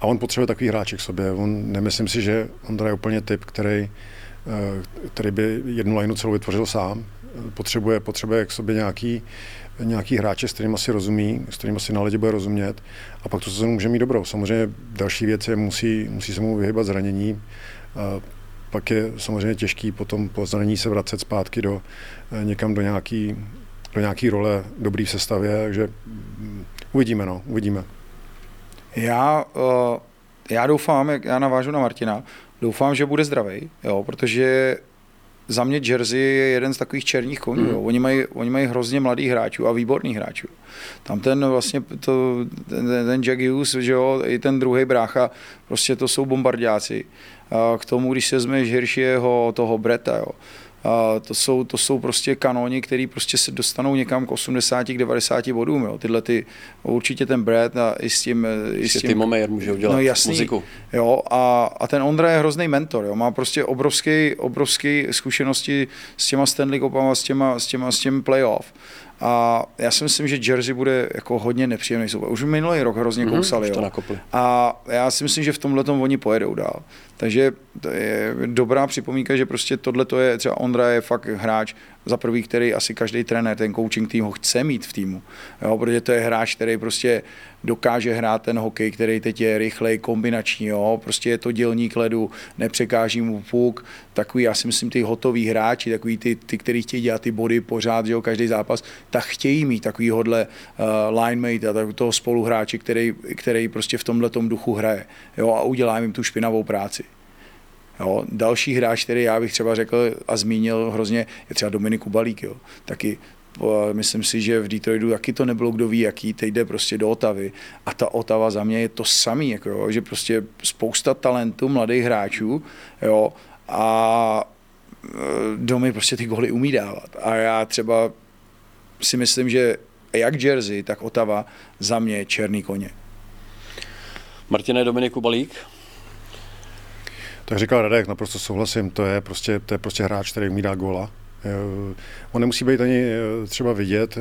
A on potřebuje takový hráček sobě. On, nemyslím si, že Ondra je úplně typ, který, uh, který by jednu lineu celou vytvořil sám. Potřebuje, potřebuje k sobě nějaký, nějaký hráče, s kterým asi rozumí, s kterým asi na lidi bude rozumět a pak tu sezónu může mít dobrou. Samozřejmě další věc je, musí, musí se mu vyhybat zranění, pak je samozřejmě těžký potom po zranění se vracet zpátky do, eh, někam do nějaký, do nějaký role dobrý v sestavě, takže uvidíme, no, uvidíme. Já, uh, já doufám, jak já navážu na Martina, doufám, že bude zdravý, jo, protože za mě Jersey je jeden z takových černých koní. Mm. Oni, mají, oni mají hrozně mladých hráčů a výborných hráčů. Tam ten vlastně, to, ten, ten Jack Hughes, že jo, i ten druhý brácha, prostě to jsou bombardáci. A k tomu, když se zmeš Hiršieho, toho Breta, jo, to, jsou, to jsou prostě kanoni, který prostě se dostanou někam k 80, k 90 bodům. Jo. Tyhle ty, určitě ten Brad a i s tím... I s tím Timo Meyer může udělat no, jasný, muziku. Jo, a, a ten Ondra je hrozný mentor. Jo. Má prostě obrovský, obrovský zkušenosti s těma Stanley Cupama, s těma, s těma, s těma playoff. A já si myslím, že Jersey bude jako hodně nepříjemný souboj. Už minulý rok hrozně mm-hmm, kousali. Jo. A já si myslím, že v tomhle oni pojedou dál. Takže to je dobrá připomínka, že prostě tohle to je, třeba Ondra je fakt hráč, za prvý, který asi každý trenér, ten coaching tým ho chce mít v týmu, jo, protože to je hráč, který prostě dokáže hrát ten hokej, který teď je rychlej, kombinační, jo, prostě je to dělník ledu, nepřekáží mu puk, takový, já si myslím, ty hotový hráči, takový ty, ty který chtějí dělat ty body pořád, že jo, každý zápas, tak chtějí mít takovýhodle uh, linemate a toho spoluhráče, který, který prostě v tomhle duchu hraje, jo, a udělá jim tu špinavou práci. Jo, další hráč, který já bych třeba řekl a zmínil hrozně, je třeba Dominik Kubalík. Jo. Taky myslím si, že v Detroitu taky to nebylo kdo ví jaký, teď jde prostě do Otavy a ta Otava za mě je to samý, jako jo, že prostě spousta talentu mladých hráčů jo, a e, domy prostě ty goly umí dávat. A já třeba si myslím, že jak Jersey, tak Otava za mě černý koně. Martine Dominiku Balík, tak říkal Radek, naprosto souhlasím, to je prostě, to je prostě hráč, který umí dát góla. On nemusí být ani eh, třeba vidět, eh,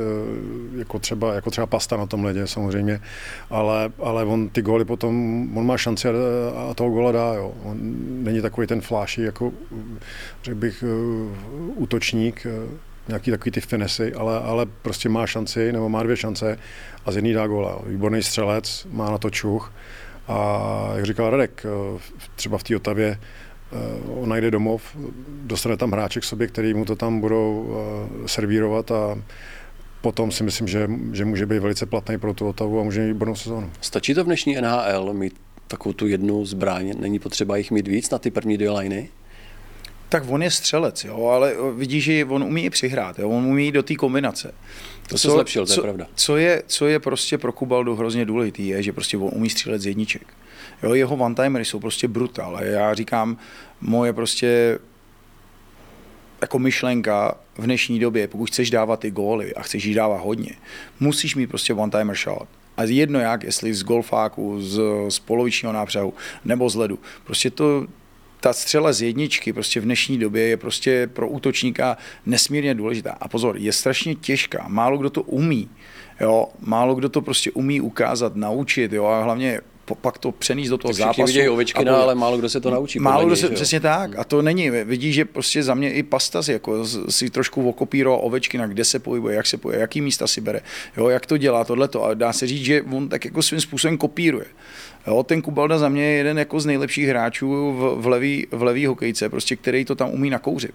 jako třeba, jako třeba pasta na tom ledě samozřejmě, ale, ale on ty góly potom, on má šanci a, toho góla dá. Jo. On není takový ten flashy, jako řekl bych, eh, útočník, nějaký takový ty finesy, ale, ale prostě má šanci, nebo má dvě šance a z jedný dá góla. Výborný střelec, má na to čuch a jak říkal Radek, eh, třeba v té Otavě eh, on najde domov, dostane tam hráče k sobě, který mu to tam budou eh, servírovat a potom si myslím, že, že může být velice platný pro tu Otavu a může mít výbornou sezónu. Stačí to v dnešní NHL mít takovou tu jednu zbraň? Není potřeba jich mít víc na ty první dvě liny? tak on je střelec, jo, ale vidíš, že on umí i přihrát, jo, on umí do té kombinace. To se zlepšil, to je co, pravda. Co je, co je prostě pro Kubaldu hrozně důležitý, je, že prostě on umí střílet z jedniček. Jo, jeho one jsou prostě brutál. Já říkám, moje prostě jako myšlenka v dnešní době, pokud chceš dávat ty góly a chceš jí dávat hodně, musíš mít prostě one-timer shot. A jedno jak, jestli z golfáku, z, z polovičního nápřehu nebo z ledu. Prostě to, ta střela z jedničky prostě v dnešní době je prostě pro útočníka nesmírně důležitá. A pozor, je strašně těžká, málo kdo to umí. Jo, málo kdo to prostě umí ukázat, naučit, jo, a hlavně pak to přenést do toho tak zápasu. vidějí ovečky, no, ale málo kdo se to naučí. Málo kdo se, přesně tak. A to není. Vidí, že prostě za mě i Pastas jako si trošku okopíroval ovečky, na kde se pohybuje, jak se pohybuje, jaký místa si bere, jo, jak to dělá, tohleto. A dá se říct, že on tak jako svým způsobem kopíruje. Jo, ten Kubalda za mě je jeden jako z nejlepších hráčů v, v, levý, v levý hokejce, prostě, který to tam umí nakouřit.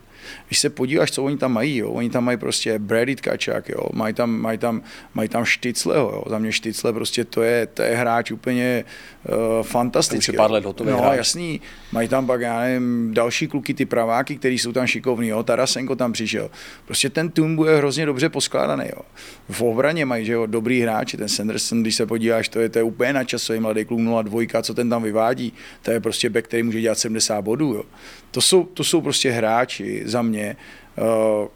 Když se podíváš, co oni tam mají, jo, oni tam mají prostě Brady Tkačák, jo, mají tam, mají tam, mají tam Štycleho, jo, za mě Štycle prostě to je, to je hráč úplně uh, fantastický. pár let to No, hráč. jasný, mají tam pak, já nevím, další kluky, ty praváky, kteří jsou tam šikovní, jo, Tarasenko tam přišel. Prostě ten tým bude hrozně dobře poskládaný, jo. V obraně mají, že jo, dobrý hráči, ten Sanderson, když se podíváš, to je, to je úplně načasový mladý kluk 0-2, co ten tam vyvádí, to je prostě back, který může dělat 70 bodů, jo. To jsou, to jsou prostě hráči za mě, uh,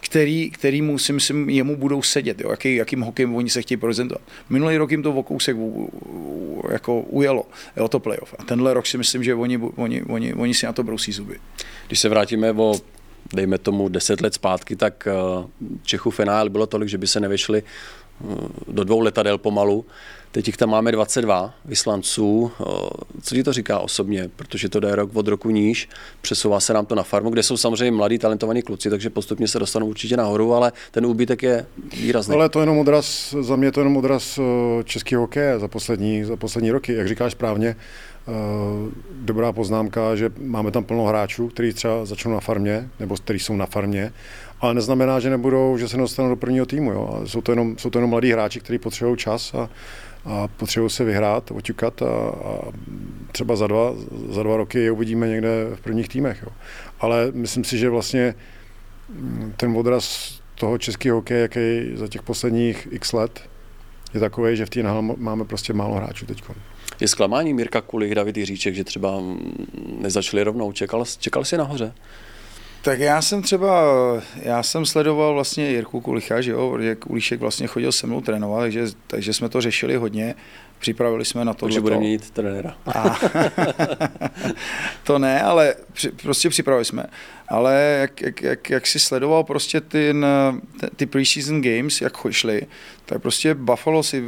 který, který mu, si jemu budou sedět, jo, jaký, jakým hokejem oni se chtějí prezentovat. Minulý rok jim to v kousek jako ujelo, jo, to playoff. A tenhle rok si myslím, že oni, oni, oni, oni si na to brousí zuby. Když se vrátíme o dejme tomu deset let zpátky, tak eh, Čechu finále bylo tolik, že by se nevyšli eh, do dvou letadel pomalu. Teď jich tam máme 22 vyslanců. Co ti to říká osobně? Protože to jde rok od roku níž, přesouvá se nám to na farmu, kde jsou samozřejmě mladí, talentovaní kluci, takže postupně se dostanou určitě nahoru, ale ten úbytek je výrazný. Ale to je jenom odraz, za mě to je jenom odraz českého hokeje za poslední, za poslední roky. Jak říkáš správně, dobrá poznámka, že máme tam plno hráčů, kteří třeba začnou na farmě, nebo kteří jsou na farmě, ale neznamená, že nebudou, že se nedostanou do prvního týmu. Jo. Jsou, to jenom, jsou to jenom mladí hráči, kteří potřebují čas a, a potřebují se vyhrát, oťukat a, a třeba za dva, za dva roky je uvidíme někde v prvních týmech. Jo. Ale myslím si, že vlastně mm, ten odraz toho českého hokeje, jaký za těch posledních x let, je takový, že v té máme prostě málo hráčů teď. Je zklamání Mirka Kulich, David Jiříček, že třeba nezačali rovnou. Čekal, čekal jsi nahoře? Tak já jsem třeba, já jsem sledoval vlastně Jirku Kulicha, že jo, protože Kulíšek vlastně chodil se mnou trénovat, takže, takže jsme to řešili hodně. Připravili jsme na to. Takže budeme mít trenéra. A, *laughs* to ne, ale při, prostě připravili jsme. Ale jak, jak, jak, jak si sledoval prostě ty, ty preseason games, jak šli, tak prostě Buffalo si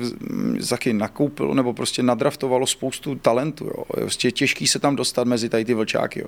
taky nakoupil nebo prostě nadraftovalo spoustu talentu. Jo. Je prostě těžký se tam dostat mezi tady ty vlčáky. Jo.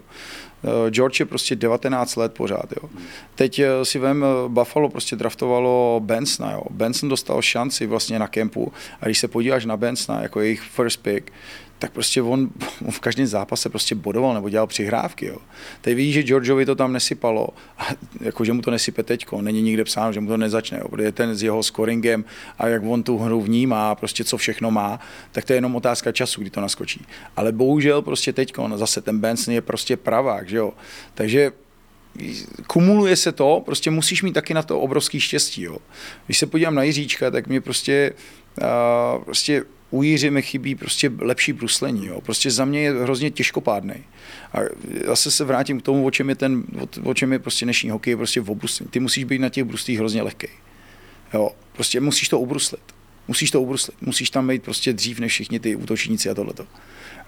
Eh, George je prostě 19 let pořád. Jo. Teď eh, si vem, eh, Buffalo prostě draftovalo Bensona. Jo. Benson dostal šanci vlastně na kempu a když se podíváš na Bensona jako jejich first pick, tak prostě on, on *laughs* v každém zápase prostě bodoval nebo dělal přihrávky. Jo. Teď vidí, že Georgeovi to tam nesypalo, a *laughs* jako, že mu to nesype teďko, není nikde psáno, že mu to nezačne, jo, protože ten s jeho scoringem a jak on tu hru vnímá, prostě co všechno má, tak to je jenom otázka času, kdy to naskočí. Ale bohužel prostě teďko, no zase ten Benson je prostě pravák, že jo. Takže kumuluje se to, prostě musíš mít taky na to obrovský štěstí. Jo. Když se podívám na Jiříčka, tak mě prostě, uh, prostě u Jiři mi chybí prostě lepší bruslení. Jo. Prostě za mě je hrozně těžkopádný. A zase se vrátím k tomu, o čem je, ten, o, o čem je prostě dnešní hokej, prostě v obruslení. Ty musíš být na těch bruslích hrozně lehký. Jo. Prostě musíš to ubruslit. Musíš to ubruslit. Musíš tam být prostě dřív než všichni ty útočníci a tohleto.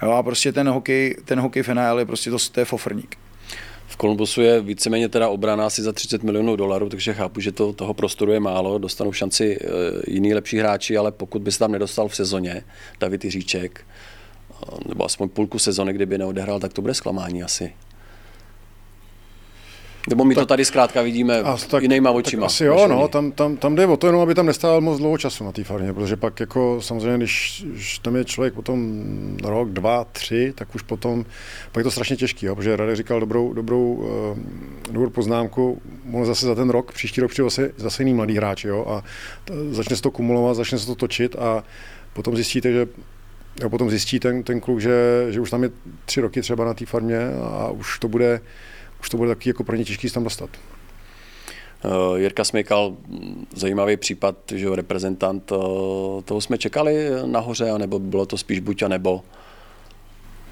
Jo, a prostě ten hokej, ten hokej v je prostě to, to je fofrník. V Kolumbusu je víceméně teda obrana asi za 30 milionů dolarů, takže chápu, že to, toho prostoru je málo, dostanou šanci e, jiní lepší hráči, ale pokud by se tam nedostal v sezóně David Jiříček, e, nebo aspoň půlku sezony, kdyby neodehrál, tak to bude zklamání asi. Nebo my tak, to tady zkrátka vidíme tak, jinýma očima. Tak asi jo, no, tam, tam, tam jde o to jenom, aby tam nestál moc dlouho času na té farmě, protože pak jako samozřejmě, když, když tam je člověk potom rok, dva, tři, tak už potom, pak je to strašně těžký, jo, protože Radek říkal dobrou, dobrou, uh, dobrou poznámku, on zase za ten rok, příští rok přijde zase, zase jiný mladý hráč, jo, a začne se to kumulovat, začne se to točit a potom zjistíte, že a potom zjistí ten, ten kluk, že, že už tam je tři roky třeba na té farmě a už to bude, už to bude taky jako pro ně těžký se tam dostat. Uh, Jirka Smykal, zajímavý případ, že reprezentant, uh, toho jsme čekali nahoře, nebo bylo to spíš buď a nebo?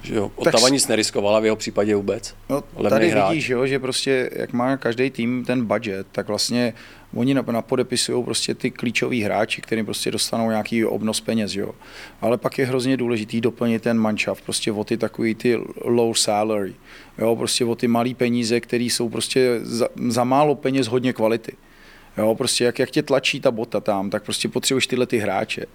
Že jo, Otava nic neriskovala v jeho případě vůbec. No, tady hráč. vidíš, jo, že prostě jak má každý tým ten budget, tak vlastně oni napodepisují prostě ty klíčoví hráči, kterým prostě dostanou nějaký obnos peněz, jo. Ale pak je hrozně důležitý doplnit ten manšaft, prostě o ty takový ty low salary, jo, prostě o ty malý peníze, které jsou prostě za, za málo peněz hodně kvality. Jo, prostě jak, jak tě tlačí ta bota tam, tak prostě potřebuješ tyhle ty hráče.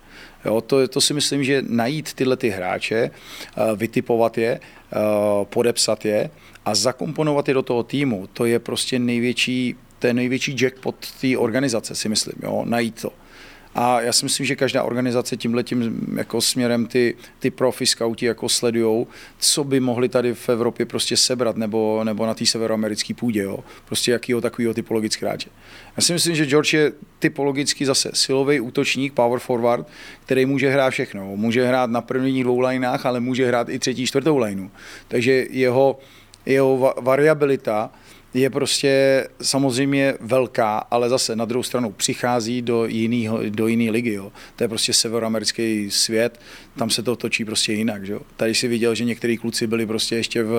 Jo, to, to si myslím, že najít tyhle ty hráče, eh, vytipovat je, eh, podepsat je a zakomponovat je do toho týmu, to je prostě největší, to je největší jackpot té organizace, si myslím, jo, najít to. A já si myslím, že každá organizace tímhle tím jako směrem ty, ty profi scouti jako sledujou, co by mohli tady v Evropě prostě sebrat nebo, nebo na té severoamerické půdě. Jo? Prostě jakýho takového typologického hráče. Já si myslím, že George je typologicky zase silový útočník, power forward, který může hrát všechno. Může hrát na prvních dvou lineách, ale může hrát i třetí, čtvrtou lineu. Takže jeho, jeho variabilita je prostě samozřejmě velká, ale zase na druhou stranu přichází do, jinýho, do jiný ligy. Jo. To je prostě severoamerický svět, tam se to točí prostě jinak. Že? Tady si viděl, že některý kluci byli prostě ještě v,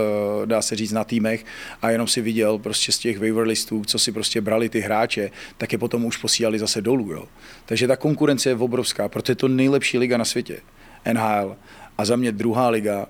dá se říct, na týmech a jenom si viděl prostě z těch waiver listů, co si prostě brali ty hráče, tak je potom už posílali zase dolů. Jo. Takže ta konkurence je obrovská, protože je to nejlepší liga na světě, NHL. A za mě druhá liga,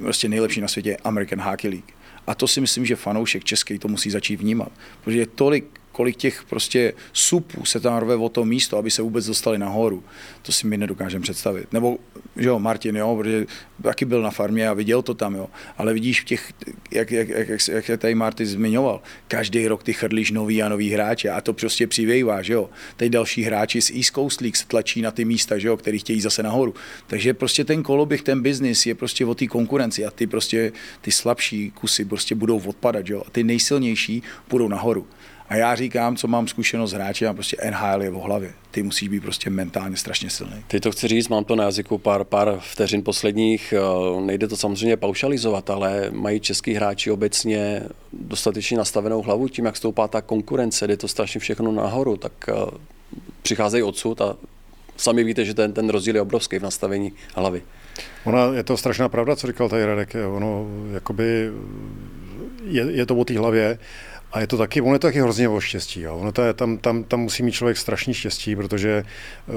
prostě nejlepší na světě, American Hockey League. A to si myslím, že fanoušek český to musí začít vnímat. Protože je tolik kolik těch prostě supů se tam rve o to místo, aby se vůbec dostali nahoru, to si my nedokážeme představit. Nebo, že jo, Martin, jo, protože taky byl na farmě a viděl to tam, jo. Ale vidíš v těch, jak, jak, jak, jak, jak tady Marty zmiňoval, každý rok ty chrlíš nový a nový hráče a to prostě přivejvá, že jo. Teď další hráči z East Coast League se tlačí na ty místa, že jo, který chtějí zase nahoru. Takže prostě ten koloběh, ten biznis je prostě o té konkurenci a ty prostě ty slabší kusy prostě budou odpadat, jo. A ty nejsilnější budou nahoru. A já říkám, co mám zkušenost s hráči, a prostě NHL je v hlavě. Ty musíš být prostě mentálně strašně silný. Ty to chci říct, mám to na jazyku pár, pár vteřin posledních. Eh, nejde to samozřejmě paušalizovat, ale mají český hráči obecně dostatečně nastavenou hlavu tím, jak stoupá ta konkurence, jde to strašně všechno nahoru, tak eh, přicházejí odsud a sami víte, že ten, ten rozdíl je obrovský v nastavení hlavy. Ona, je to strašná pravda, co říkal tady Radek. Ono, jakoby, je, je to o té hlavě a je to taky, ono je to taky hrozně o štěstí. Jo. Ono to je, tam, tam, tam, musí mít člověk strašný štěstí, protože uh,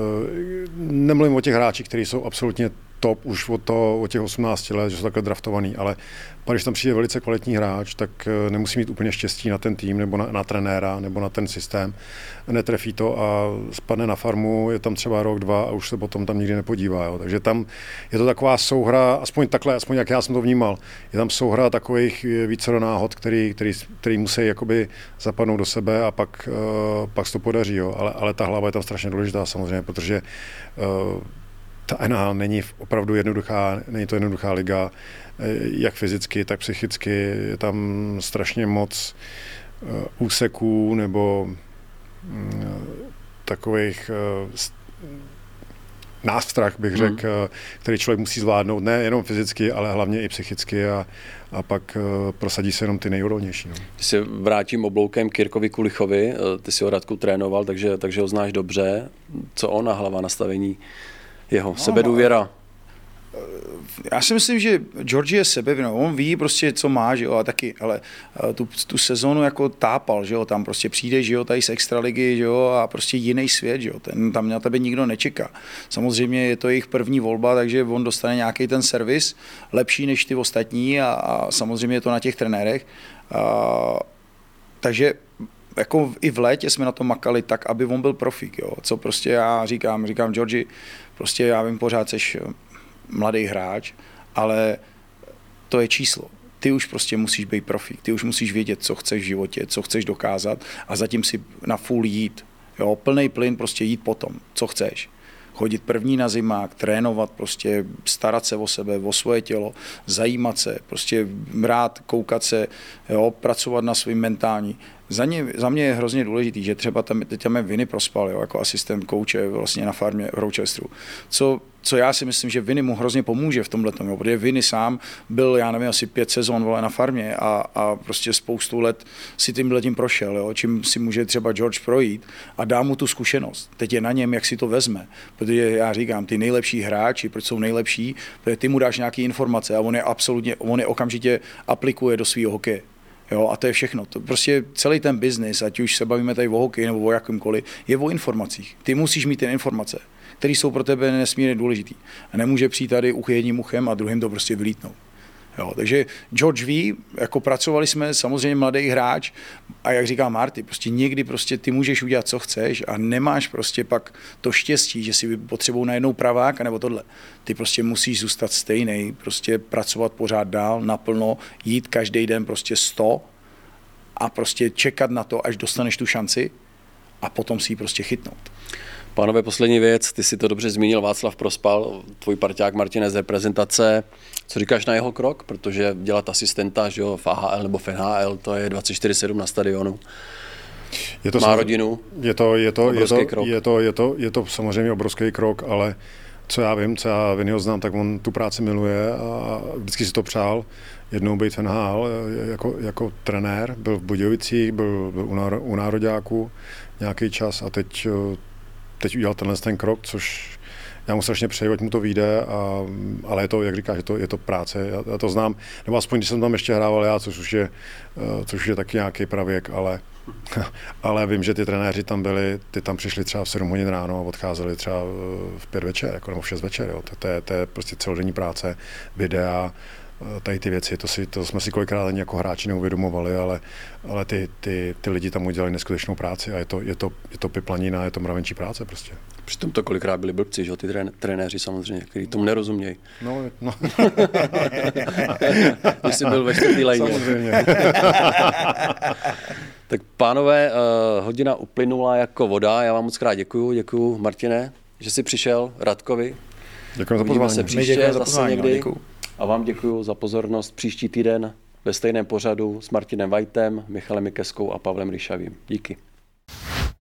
nemluvím o těch hráčích, kteří jsou absolutně top už od, to, od těch 18 let, že jsou takhle draftovaný, ale pak, když tam přijde velice kvalitní hráč, tak eh, nemusí mít úplně štěstí na ten tým nebo na, na trenéra nebo na ten systém. Netrefí to a spadne na farmu, je tam třeba rok, dva a už se potom tam nikdy nepodívá. Jo. Takže tam je to taková souhra, aspoň takhle, aspoň jak já jsem to vnímal, je tam souhra takových eh, více náhod, který, který, který musí jakoby zapadnout do sebe a pak, uh, pak se to podaří. Jo. Ale, ale ta hlava je tam strašně důležitá samozřejmě, protože uh, ta NHL není opravdu jednoduchá, není to jednoduchá liga, eh, jak fyzicky, tak psychicky. Je tam strašně moc eh, úseků nebo mm, takových eh, nástrah, bych hmm. řekl, hmm. který člověk musí zvládnout, ne jenom fyzicky, ale hlavně i psychicky a, a pak prosadí se jenom ty nejodolnější. No. Když se vrátím obloukem Kirkovi Kulichovi, ty si ho Radku trénoval, takže, takže ho znáš dobře. Co on na hlava nastavení jeho no, sebedůvěra? Já si myslím, že George je sebevědomý, on ví prostě, co má, že jo, a taky, ale eh, tu, tu sezonu jako tápal, že jo, tam prostě přijde, že jo, tady z extraligy, že jo, a prostě jiný svět, že jo, ten, tam na tebe nikdo nečeká. Samozřejmě je to jejich první volba, takže on dostane nějaký ten servis, lepší než ty ostatní a, a samozřejmě je to na těch trenérech. A, takže jako i v létě jsme na to makali tak, aby on byl profík, jo. co prostě já říkám, říkám Georgi, prostě já vím, pořád jsi eh, mladý hráč, ale to je číslo. Ty už prostě musíš být profík, ty už musíš vědět, co chceš v životě, co chceš dokázat a zatím si na full jít. Jo, plný plyn prostě jít potom, co chceš chodit první na zimák, trénovat, prostě starat se o sebe, o svoje tělo, zajímat se, prostě rád koukat se, jo, pracovat na svým mentální za, ně, za mě je hrozně důležitý, že třeba tam, teď tam je Viny prospal jo, jako asistent kouče vlastně na farmě v Rochesteru. Co, co já si myslím, že Viny mu hrozně pomůže v tomhle tom, protože Viny sám byl, já nevím, asi pět sezon vole, na farmě a, a prostě spoustu let si tímhle tím prošel, jo, čím si může třeba George projít a dá mu tu zkušenost. Teď je na něm, jak si to vezme, protože já říkám, ty nejlepší hráči, proč jsou nejlepší, protože ty mu dáš nějaké informace a on je absolutně, on je okamžitě aplikuje do svého hokeje. Jo, a to je všechno. To prostě celý ten biznis, ať už se bavíme tady o hokeji nebo o jakýmkoliv, je o informacích. Ty musíš mít ty informace, které jsou pro tebe nesmírně důležité. A nemůže přijít tady uch jedním uchem a druhým to prostě vylítnout. Jo, takže George V, jako pracovali jsme, samozřejmě mladý hráč a jak říká Marty, prostě někdy prostě ty můžeš udělat, co chceš a nemáš prostě pak to štěstí, že si potřebují najednou pravák nebo tohle. Ty prostě musíš zůstat stejný, prostě pracovat pořád dál, naplno, jít každý den prostě 100 a prostě čekat na to, až dostaneš tu šanci a potom si ji prostě chytnout. Pánové, poslední věc, ty si to dobře zmínil, Václav Prospal, tvůj parťák Martinez z reprezentace. Co říkáš na jeho krok? Protože dělat asistenta že jo, v AHL nebo v NHL, to je 24-7 na stadionu. Je to Má rodinu. Je to, je, to, je, to, krok. je, to, je, to, je to samozřejmě obrovský krok, ale co já vím, co já Vinnyho znám, tak on tu práci miluje a vždycky si to přál jednou být v NHL jako, jako trenér. Byl v Budějovicích, byl, byl u, nároďáku nějaký čas a teď teď udělal tenhle ten krok, což já mu strašně přeju, ať mu to vyjde, a, ale je to, jak říkáš, je to, je to práce, já, já, to znám, nebo aspoň když jsem tam ještě hrával já, což už je, eh, což už je taky nějaký pravěk, ale, *laughs* ale vím, že ty trenéři tam byli, ty tam přišli třeba v 7 hodin ráno a odcházeli třeba v 5 večer, jako, nebo v 6 večer, jo. To, to, je, to je prostě celodenní práce, videa, Eh, tady ty věci, to, si, to jsme si kolikrát ani jako hráči neuvědomovali, ale, ale ty, ty, ty lidi tam udělali neskutečnou práci a je to, je to, je to piplanina, je to mravenčí práce prostě. Přitom to kolikrát byli blbci, že ty trenéři samozřejmě, kteří tomu nerozumějí. No, no. *laughs* Když jsi byl ve čtvrtý lejně. Samozřejmě. *laughs* tak pánové, uh, hodina uplynula jako voda, já vám moc krát děkuju, děkuju Martine, že jsi přišel, Radkovi. Děkuji za pozvání. se příště, zase někdy. Děkuju. A vám děkuji za pozornost příští týden ve stejném pořadu s Martinem Vajtem, Michalem Mikeskou a Pavlem Ryšavým. Díky.